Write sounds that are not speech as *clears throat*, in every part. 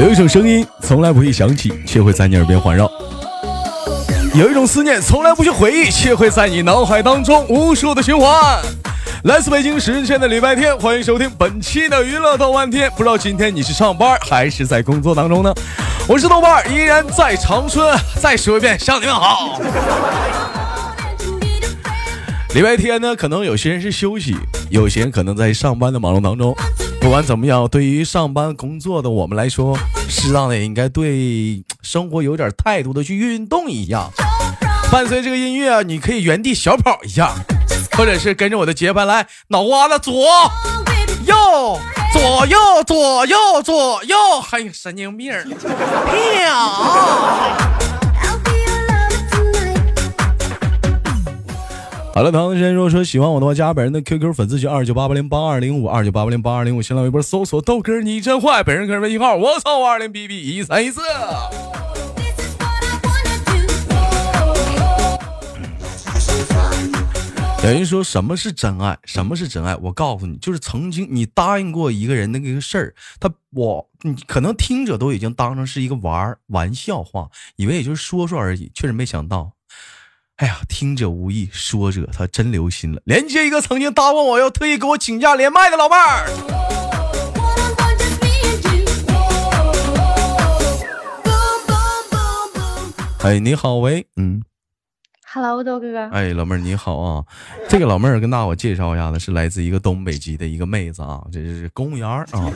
有一种声音从来不会响起，却会在你耳边环绕；有一种思念从来不去回忆，却会在你脑海当中无数的循环。来自北京时间的礼拜天，欢迎收听本期的娱乐豆瓣天。不知道今天你是上班还是在工作当中呢？我是豆瓣，依然在长春。再说一遍，向你们好。*laughs* 礼拜天呢，可能有些人是休息，有些人可能在上班的忙碌当中。不管怎么样，对于上班工作的我们来说，适当的也应该对生活有点态度的去运动一下。伴随这个音乐，你可以原地小跑一下，或者是跟着我的节拍来，脑瓜子左右左右左右左右，还有神经病，跳。好了，唐先生，如果说喜欢我的话，加本人的 QQ 粉丝群二九八八零八二零五二九八八零八二零五，新浪微博搜索豆哥你真坏，本人个人微信号我操五二零 B B 一三一四。有人说什么是真爱？什么是真爱？我告诉你，就是曾经你答应过一个人的那个事儿，他我你可能听者都已经当成是一个玩玩笑话，以为也就是说说而已，确实没想到。哎呀，听者无意，说者他真留心了。连接一个曾经搭过我要特意给我请假连麦的老伴儿。哎，你好，喂，嗯。Hello，豆哥哥。哎，老妹儿你好啊！这个老妹儿跟大伙介绍一下子，是来自一个东北籍的一个妹子啊，这是公务员啊，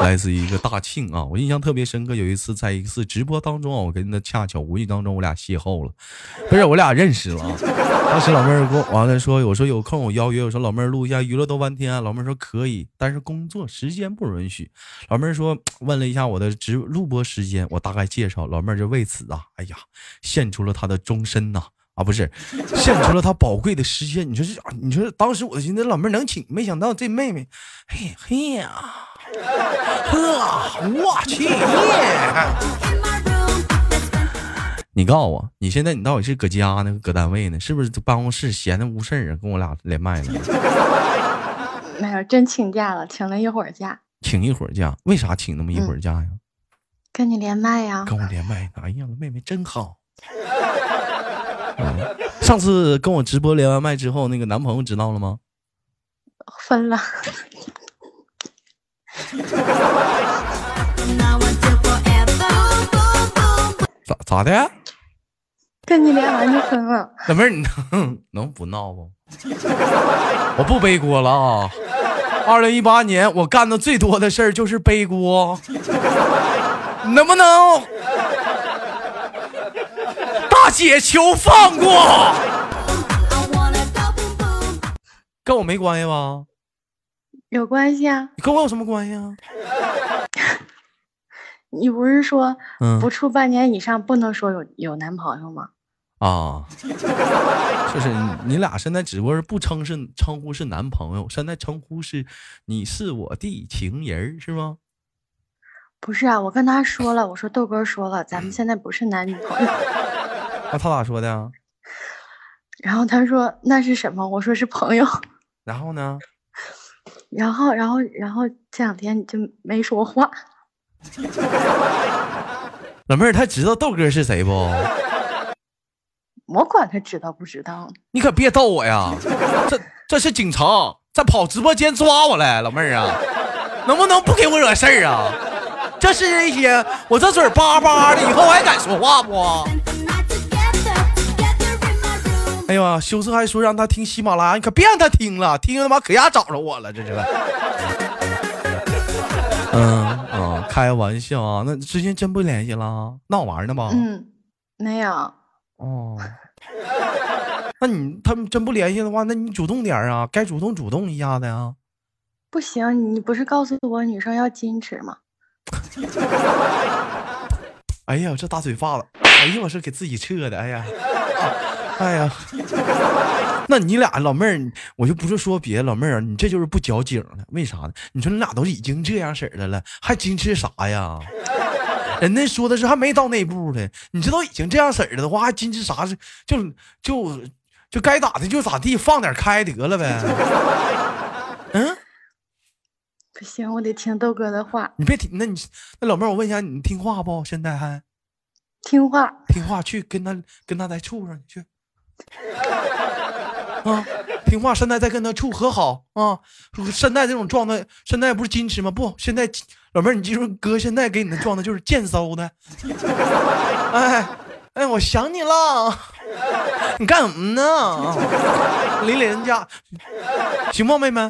来自一个大庆啊。我印象特别深刻，有一次在一次直播当中啊，我跟她恰巧无意当中我俩邂逅了，不是我俩认识了。当时老妹儿跟我完了说，我说有空我邀约，我说老妹儿录一下娱乐豆半天。老妹儿说可以，但是工作时间不允许。老妹儿说问了一下我的直录播时间，我大概介绍，老妹儿就为此啊，哎呀，献出了她的终身呐。不是，献出了他宝贵的时间。你说这，你说当时我寻思老妹儿能请，没想到这妹妹，嘿嘿呀，呵，我去！你告诉我，你现在你到底是搁家呢，搁单位呢？是不是办公室闲的无事儿啊？跟我俩连麦呢？*laughs* 没有，真请假了，请了一会儿假。请一会儿假？为啥请那么一会儿假呀？跟你连麦呀？跟我连麦？哎呀，妹妹真好。*laughs* 上次跟我直播连完麦之后，那个男朋友知道了吗？分了。咋咋的？跟你连完就分了。老妹儿，你能 *laughs* 能不闹不？我不背锅了啊！二零一八年我干的最多的事儿就是背锅，能不能？大姐，求放过，跟我没关系吧？有关系啊！你跟我有什么关系啊？*laughs* 你不是说不处半年以上不能说有有男朋友吗？啊，就是你俩现在只不过是不称是称呼是男朋友，现在称呼是你是我的情人是吗？不是啊，我跟他说了，我说豆哥说了，咱们现在不是男女朋友。那他咋说的？然后他说那是什么？我说是朋友。然后呢？然后，然后，然后这两天就没说话。老妹儿，他知道豆哥是谁不？我管他知道不知道。你可别逗我呀！这这是警察在跑直播间抓我来，老妹儿啊，能不能不给我惹事儿啊？这是那些我这嘴巴巴的，以后我还敢说话不？*laughs* 哎呀，羞涩还说让他听喜马拉雅，你可别让他听了，听他妈可丫找着我了，这是。*laughs* 嗯啊，开玩笑啊，那之前真不联系了，闹玩呢吧？嗯，没有。哦，*laughs* 那你他们真不联系的话，那你主动点啊，该主动主动一下子呀。不行，你不是告诉我女生要矜持吗？哎呀，这大嘴巴子，哎呀，我是给自己撤的，哎呀。哎呀，*laughs* 那你俩老妹儿，我就不是说别的，老妹儿，你这就是不矫情了，为啥呢？你说你俩都已经这样式的了，还矜持啥呀？人家说的是还没到那步呢，你这都已经这样式儿的话，还矜持啥？是就就就该咋的就咋地，放点开得了呗。嗯，不行，我得听豆哥的话，你别听，那你那老妹儿，我问一下，你听话不？现在还听话。听话，去跟他跟他再处上去。啊，听话，现在在跟他处和好啊！现在这种状态，现在不是矜持吗？不，现在老妹儿，你记住，哥现在给你的状态就是贱骚的。哎哎，我想你了，你干什么呢？理理人家，行吗，妹妹？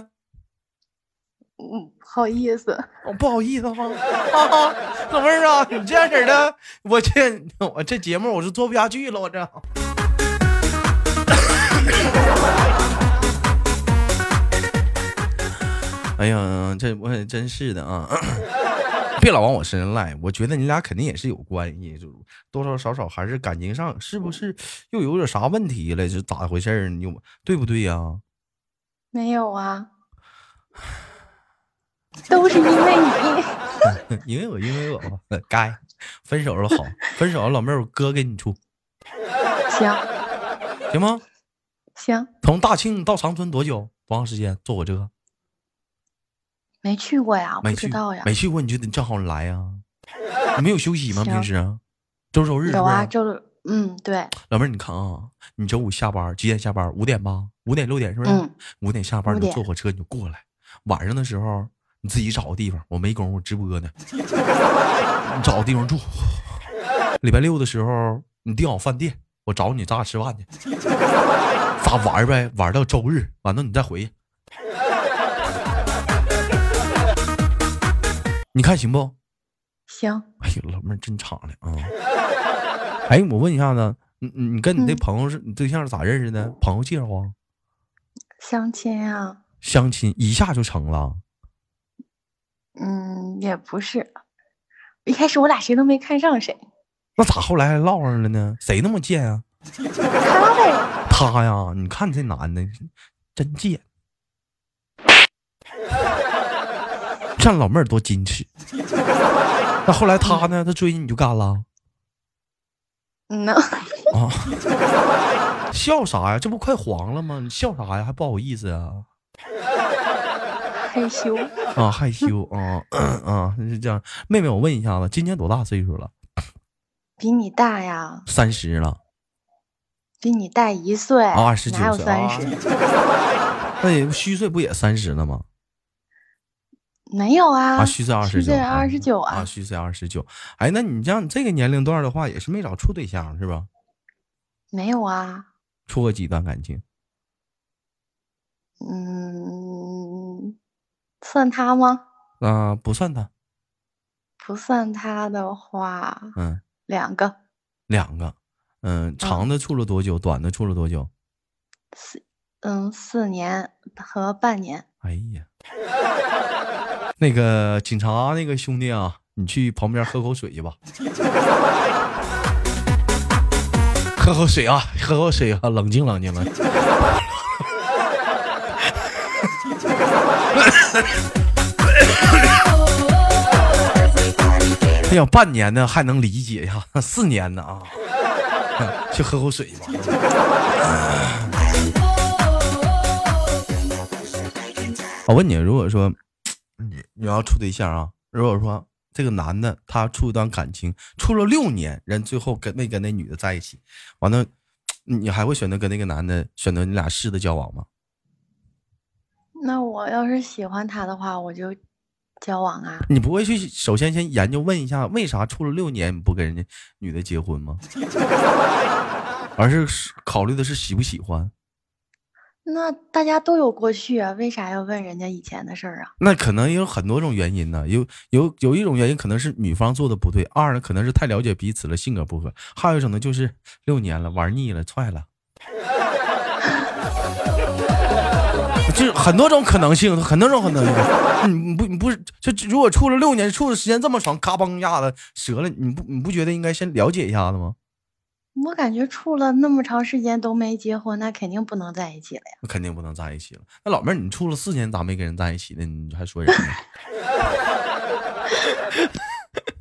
嗯，不好意思，我不好意思吗？*laughs* 啊，老妹儿啊，你这样式的，我这我这节目我是做不下去了，我这。*laughs* 哎呀，这我也真是的啊！*clears throat* 别老往我身上赖，我觉得你俩肯定也是有关系，就多多少少还是感情上是不是又有点啥问题了？是咋回事儿？你对不对呀？没有啊，都是因为你，*laughs* 因为我，因为我，该分手了，好，分手了，老妹儿，我哥给你出，行，行吗？行。从大庆到长春多久？多长时间？坐火车？没去过呀，没知道呀。没去过，你就得正好来呀。你没有休息吗？平时周周日有啊，周六。嗯，对。老妹儿，你看啊，你周五下班几点下班？五点吧，五点六点是不是？嗯。五点下班，你坐火车你就过来。晚上的时候你自己找个地方，我没工夫直播呢。你 *laughs* 找个地方住。礼拜六的时候你订好饭店，我找你咱俩吃饭去。咋玩呗？玩到周日，完了你再回去。*laughs* 你看行不？行。哎呦，老妹儿真敞亮啊！哎，我问一下子，你你跟你那朋友是你对象是咋认识的？朋友介绍啊？相亲啊？相亲一下就成了？嗯，也不是。一开始我俩谁都没看上谁。那咋后来还唠上了呢？谁那么贱啊？他呗。他呀，你看这男的真贱。看老妹儿多矜持，那后来他呢？他追你，你就干了？嗯呢？啊，笑啥呀？这不快黄了吗？你笑啥呀？还不好意思啊？害羞啊，害羞啊 *clears throat* 啊！是这样，妹妹，我问一下子，今年多大岁数了？比你大呀？三十了。比你大一岁？二十九岁？哪有三十？那虚岁不也三十了吗？没有啊，啊，虚岁二十九，虚岁二十九啊，虚岁二十九。哎，那你像这个年龄段的话，也是没找处对象是吧？没有啊。处过几段感情？嗯，算他吗？啊，不算他。不算他的话，嗯，两个。两个，嗯，长的处了多久？短的处了多久？四，嗯，四年和半年。哎呀。那个警察，那个兄弟啊，你去旁边喝口水去吧。*laughs* 喝口水啊，喝口水啊，冷静冷静了。*coughs* 哎呀，半年呢还能理解呀，四年呢啊，*laughs* 去喝口水吧。我问你，如果说。你你要处对象啊？如果说这个男的他处一段感情，处了六年，人最后跟没跟那女的在一起，完了，你还会选择跟那个男的选择你俩试的交往吗？那我要是喜欢他的话，我就交往啊。你不会去首先先研究问一下，为啥处了六年你不跟人家女的结婚吗？*laughs* 而是考虑的是喜不喜欢？那大家都有过去啊，为啥要问人家以前的事儿啊？那可能也有很多种原因呢。有有有一种原因可能是女方做的不对，二呢可能是太了解彼此了，性格不合，还有一种呢就是六年了玩腻了，踹了。*laughs* 就很多种可能性，很多种可能性。你不你不是就如果处了六年，处的时间这么长，嘎嘣一下子折了，你不你不觉得应该先了解一下子吗？我感觉处了那么长时间都没结婚，那肯定不能在一起了呀。那肯定不能在一起了。那老妹儿，你处了四年咋没跟人在一起呢？你还说人？*laughs*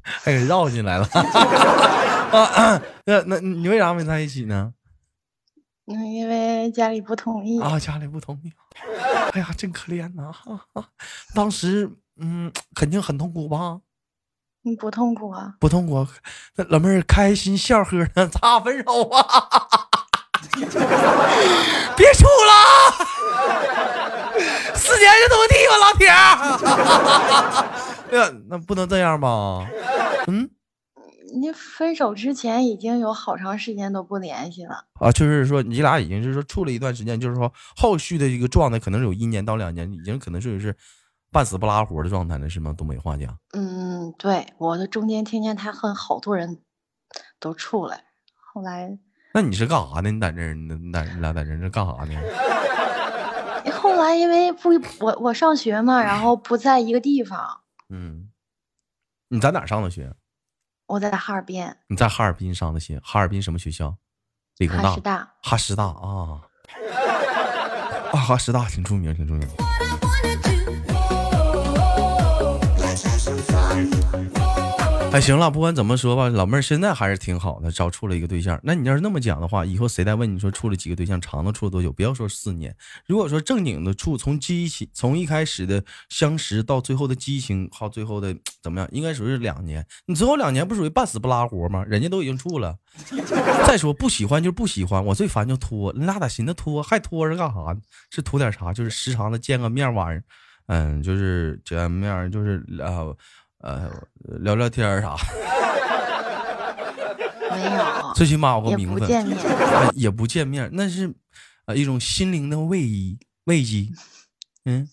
还给绕进来了。*laughs* 啊，那那你为啥没在一起呢？嗯，因为家里不同意。啊，家里不同意。*laughs* 哎呀，真可怜呐！*laughs* 当时，嗯，肯定很痛苦吧？你不痛苦啊？不痛苦。那老妹儿开心笑呵的，*laughs* 咋分手啊？别处了，四年就这么地吧，老铁。哎呀，那不能这样吧？嗯。你分手之前已经有好长时间都不联系了啊，就是说你俩已经是说处了一段时间，就是说后续的一个状态可能是有一年到两年，已经可能是是半死不拉活的状态了，是吗？东北话讲。嗯，对，我的中间听见他和好多人都处了，后来。那你是干啥呢？你在这儿，你在你俩在这儿干啥呢？*laughs* 后来因为不我我上学嘛，然后不在一个地方。嗯，你在哪上的学？我在哈尔滨，你在哈尔滨上的学，哈尔滨什么学校？理工大，哈师大啊，啊，哈师大挺出名，挺出名。哎，行了，不管怎么说吧，老妹儿现在还是挺好的，找处了一个对象。那你要是那么讲的话，以后谁再问你说处了几个对象，长的处了多久？不要说四年，如果说正经的处，从激情，从一开始的相识到最后的激情，到最后的怎么样，应该属于两年。你最后两年不属于半死不拉活吗？人家都已经处了。*laughs* 再说不喜欢就不喜欢，我最烦就拖。你俩咋寻思拖，还拖着干啥？是图点啥？就是时常的见个面玩意嗯，就是见面，就是呃。呃，聊聊天啥？*laughs* 没有，最起码我个名分，也不见面，也不见面，那是啊一种心灵的慰藉，慰藉。嗯，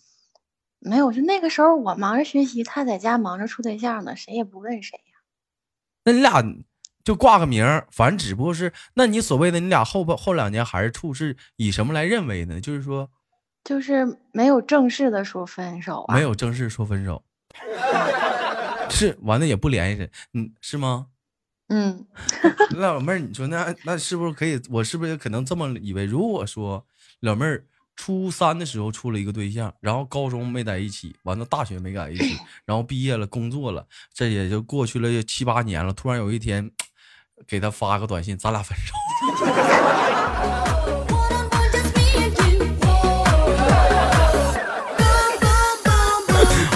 没有，就那个时候我忙着学习，他在家忙着处对象呢，谁也不问谁呀。那你俩就挂个名，反正只不过是，那你所谓的你俩后后两年还是处，是以什么来认为呢？就是说，就是没有正式的说分手，啊没有正式说分手。是完了也不联系，嗯，是吗？嗯，*laughs* 那老妹儿，你说那那是不是可以？我是不是可能这么以为？如果说老妹儿初三的时候处了一个对象，然后高中没在一起，完了大学没在一起，*laughs* 然后毕业了工作了，这也就过去了七八年了。突然有一天给他发个短信，咱俩分手。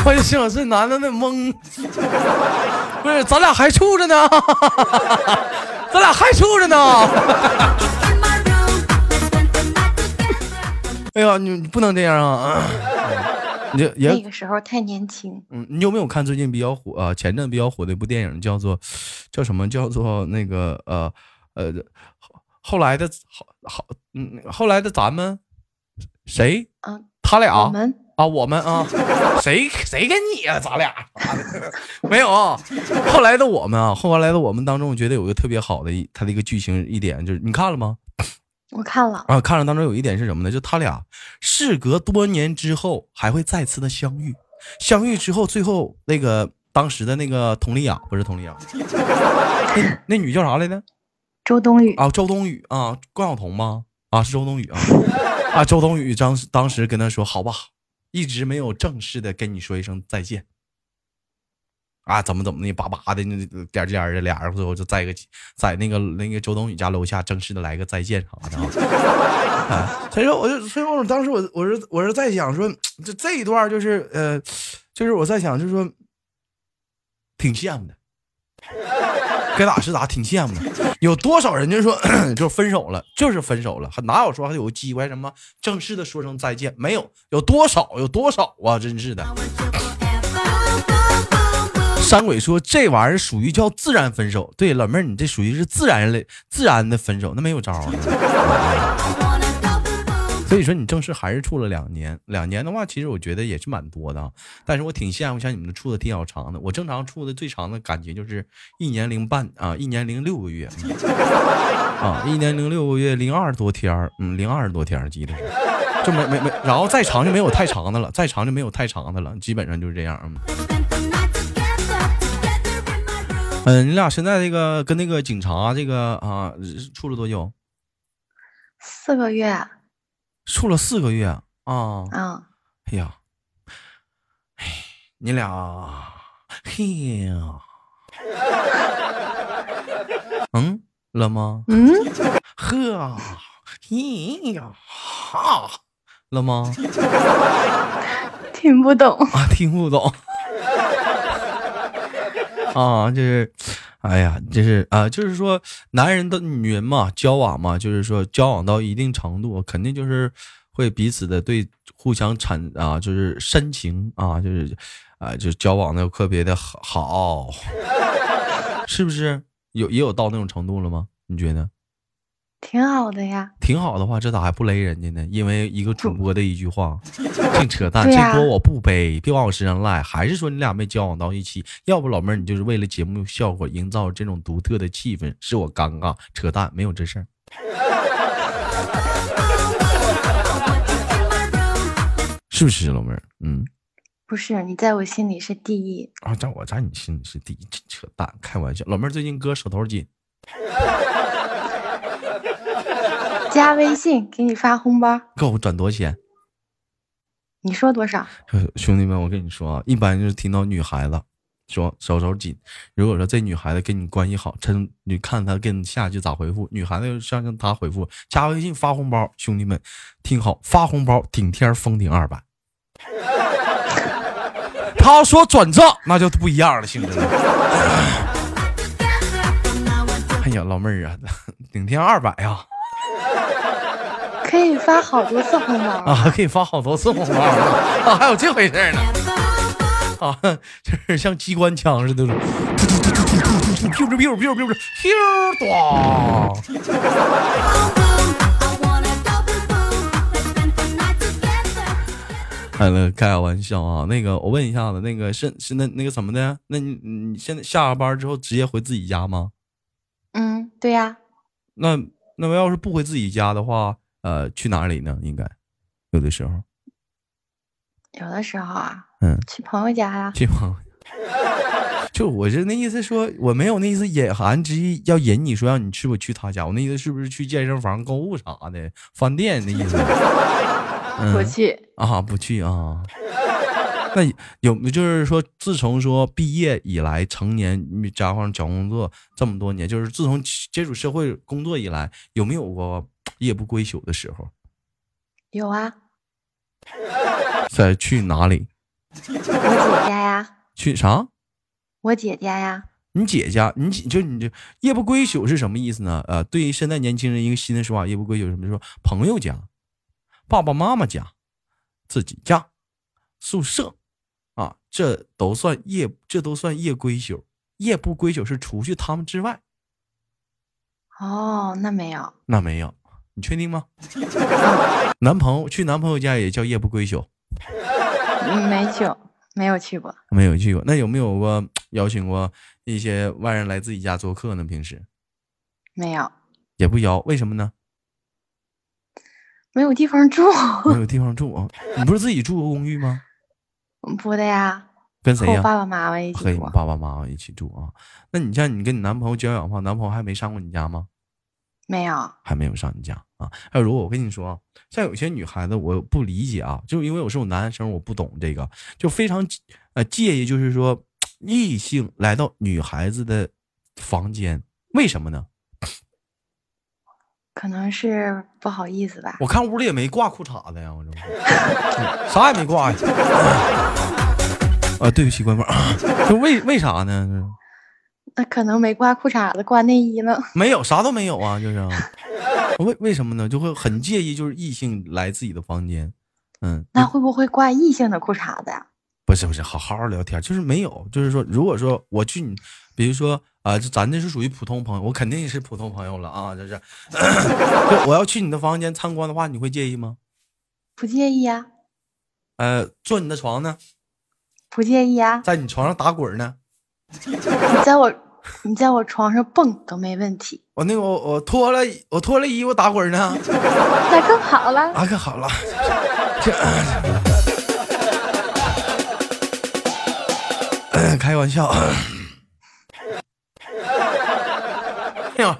我想这男的那懵，不是，咱俩还处着呢，咱俩还处着呢。哎呀，你你不能这样啊！你也那个时候太年轻。嗯，你有没有看最近比较火啊？前阵比较火的一部电影叫做叫什么？叫做那个呃呃后后来的好好嗯后来的咱们谁？嗯，他俩。我们。啊，我们啊，*laughs* 谁谁跟你啊？咱俩 *laughs* 没有。后来的我们啊，后来的我们当中，我觉得有个特别好的一，他的一个剧情一点就是，你看了吗？我看了啊，看了。当中有一点是什么呢？就他俩事隔多年之后还会再次的相遇，相遇之后，最后那个当时的那个佟丽娅不是佟丽娅，*laughs* 那那女叫啥来着？周冬雨啊，周冬雨啊，关晓彤吗？啊，是周冬雨啊啊，周冬雨当当时跟他说，好吧。一直没有正式的跟你说一声再见，啊，怎么怎么的，叭叭的那点点的，俩人最后就在一个，在那个那个周冬雨家楼下正式的来个再见啥的 *laughs* 啊。所以说，我就所以说，当时我我是我是在想说，这这一段就是呃，就是我在想，就是说，挺羡慕的。*laughs* 该咋是咋，挺羡慕的。有多少人就说就分手了，就是分手了，还哪有说还有机会什么正式的说声再见？没有，有多少有多少啊！真是的。山鬼说这玩意儿属于叫自然分手。对，老妹儿，你这属于是自然类自然的分手，那没有招啊。所以说你正式还是处了两年，两年的话，其实我觉得也是蛮多的。但是我挺羡慕像你们处的挺好长的。我正常处的最长的感觉就是一年零半啊，一年零六个月啊，一年零六个月零二十多天，嗯，零二十多天记得，就没没没，然后再长就没有太长的了，再长就没有太长的了，基本上就是这样。嗯，你俩现在这个跟那个警察这个啊处了多久？四个月。处了四个月啊！啊！哎呀，哎，你俩，嘿呀，嗯，了吗？嗯，呵，嘿呀，哈，了吗？听不懂。啊，听不懂。*laughs* 啊，就是，哎呀，就是啊，就是说，男人的女人嘛，交往嘛，就是说，交往到一定程度，肯定就是会彼此的对互相产啊，就是深情啊，就是啊，就交往的特别的好，*laughs* 是不是？有也有到那种程度了吗？你觉得？挺好的呀，挺好的话，这咋还不勒人家呢？因为一个主播的一句话，净扯淡。这锅我不背，别往我身上赖。还是说你俩没交往到一起？要不老妹儿，你就是为了节目效果营造这种独特的气氛，使我尴尬。扯淡，没有这事儿。是不是老妹儿？嗯，不是你在我心里是第一。啊，在我在你心里是第一，真扯淡，开玩笑。老妹儿最近哥手头紧，*laughs* 加微信给你发红包，给我转多少钱？你说多少？呃兄弟们，我跟你说啊，一般就是听到女孩子说手手紧，如果说这女孩子跟你关系好，趁你看她跟下句咋回复？女孩子上让她回复加微信发红包，兄弟们听好，发红包顶天封顶二百。*laughs* 他要说转账，那就不一样了，兄弟们。哎呀，老妹儿啊，顶天二百呀，可以发好多次红包啊！可以发好多次红包啊，还有这回事呢？啊，就是像机关枪似的，突突突突突突突，咻咻咻咻咻，咻哒！哎，开个玩笑啊，那个我问一下子，那个是是那那个什么的？那你你现在下了班之后直接回自己家吗？嗯，对呀。那那我要是不回自己家的话？呃，去哪里呢？应该有的时候，有的时候啊，嗯，去朋友家呀。去朋友？*laughs* 就我是那意思说，我没有那意思隐含之意，要引你说让你去不是去他家？我那意思是不是去健身房购物啥的，饭店那意思？嗯不去，啊，不去啊。那有就是说，自从说毕业以来，成年加上找工作这么多年，就是自从接触社会工作以来，有没有过夜不归宿的时候？有啊，在去哪里？我姐家呀，去啥？我姐家呀。你姐家，你姐就你这夜不归宿是什么意思呢？呃，对于现在年轻人一个新的说法，夜不归宿什么？说朋友家、爸爸妈妈家、自己家、宿舍啊，这都算夜，这都算夜归宿。夜不归宿是除去他们之外，哦，那没有，那没有，你确定吗？*laughs* 男朋友去男朋友家也叫夜不归宿，嗯没去，没有去过。没有去过。那有没有过邀请过一些外人来自己家做客呢？平时没有，也不邀，为什么呢？没有地方住。*laughs* 没有地方住啊！你不是自己住过公寓吗？不的呀，跟谁呀？爸爸妈妈一起住和你。爸爸妈妈一起住啊？那你像你跟你男朋友交往的话，男朋友还没上过你家吗？没有，还没有上你家啊？还有，如果我跟你说啊，像有些女孩子，我不理解啊，就因为我是我男生，我不懂这个，就非常呃介意，就是说异性来到女孩子的房间，为什么呢？可能是不好意思吧。我看屋里也没挂裤衩子呀，我这嗯啥也没挂呀。*laughs* 啊，对不起，官方，*laughs* 就为为啥呢？那可能没挂裤衩子，挂内衣呢。没有，啥都没有啊，就是 *laughs* 为为什么呢？就会很介意，就是异性来自己的房间，嗯，那会不会挂异性的裤衩子呀？不是不是，好好好聊天，就是没有，就是说，如果说我去你，比如说啊，这咱这是属于普通朋友，我肯定也是普通朋友了啊，这是，*coughs* 就我要去你的房间参观的话，你会介意吗？不介意呀，呃，坐你的床呢，不介意呀。在你床上打滚呢，你在我你在我床上蹦都没问题，我那个我我脱了我脱了衣服打滚呢，*laughs* 那更好了。啊，可好了，这。*coughs* 开玩笑，哎呀，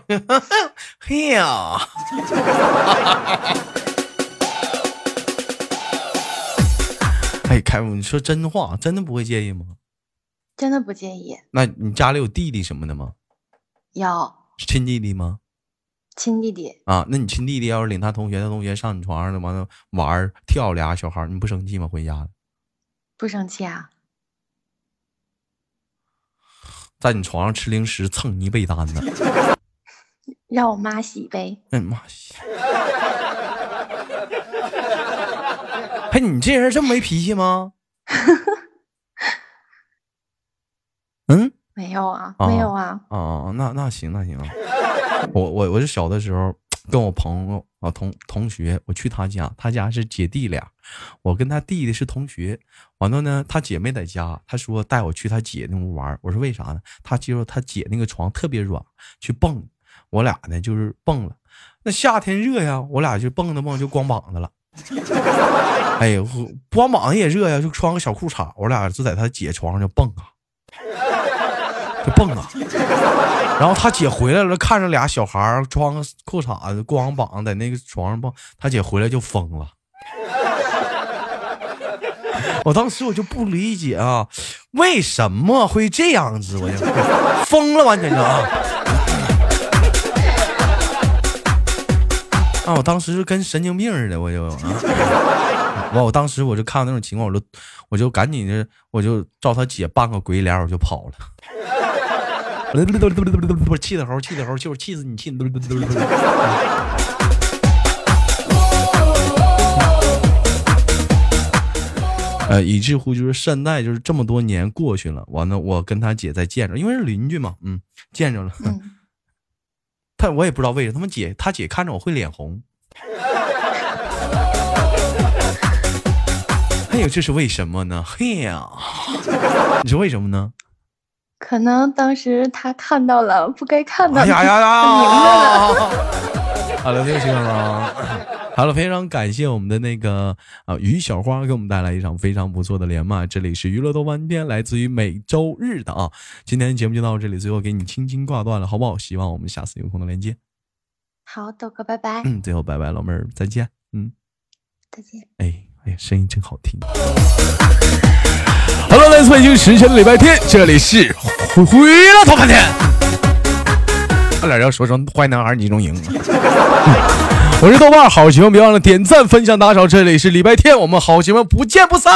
嘿呀，哎，开你说真话，真的不会介意吗？真的不介意。那你家里有弟弟什么的吗？有是亲弟弟吗？亲弟弟。啊，那你亲弟弟要是领他同学，他同学上你床上完了玩儿跳俩小孩，你不生气吗？回家不生气啊？在你床上吃零食蹭你被单呢？*laughs* 让我妈洗呗。哎妈洗！*laughs* 嘿，你这人这么没脾气吗？*laughs* 嗯，没有啊，没有啊。哦，那那行那行。我我我是小的时候跟我朋友啊同同学，我去他家，他家是姐弟俩，我跟他弟弟是同学。完了呢，他姐没在家，他说带我去他姐那屋玩。我说为啥呢？他就说他姐那个床特别软，去蹦。我俩呢就是蹦了。那夏天热呀，我俩就蹦着蹦就光膀子了。*laughs* 哎呀，光膀子也热呀，就穿个小裤衩，我俩就在他姐床上就蹦啊，就蹦啊。然后他姐回来了，看着俩小孩穿个裤衩子、光膀在那个床上蹦，他姐回来就疯了。我当时我就不理解啊，为什么会这样子？我就疯了，完全就啊！啊，我当时就跟神经病似的，我就啊，我我当时我就看到那种情况，我就我就赶紧的，我就照他姐扮个鬼脸，我就跑了。气的猴，气的猴，就是气死你，气你！*laughs* 呃，以至乎就是现在就是这么多年过去了，完了我跟他姐再见着，因为是邻居嘛，嗯，见着了。*laughs* 他我也不知道为什么，他们姐他姐看着我会脸红。*laughs* 哎呦，这是为什么呢？嘿呀，你说为什么呢？可能当时他看到了不该看到的，呀呀呀！明白了。好了，谢谢啊？好了，非常感谢我们的那个啊于小花给我们带来一场非常不错的连麦。这里是娱乐豆瓣天，来自于每周日的啊。今天节目就到这里，最后给你轻轻挂断了，好不好？希望我们下次有空的连接。好，豆哥，拜拜。嗯，最后拜拜，老妹儿，再见。嗯，再见。哎哎呀，声音真好听。Hello，来自北京时间的礼拜天，这里是回了头看天。差点要说成坏男孩，你中赢。*laughs* 我是豆瓣好媳妇，别忘了点赞、分享、打赏。这里是礼拜天，我们好媳妇不见不散。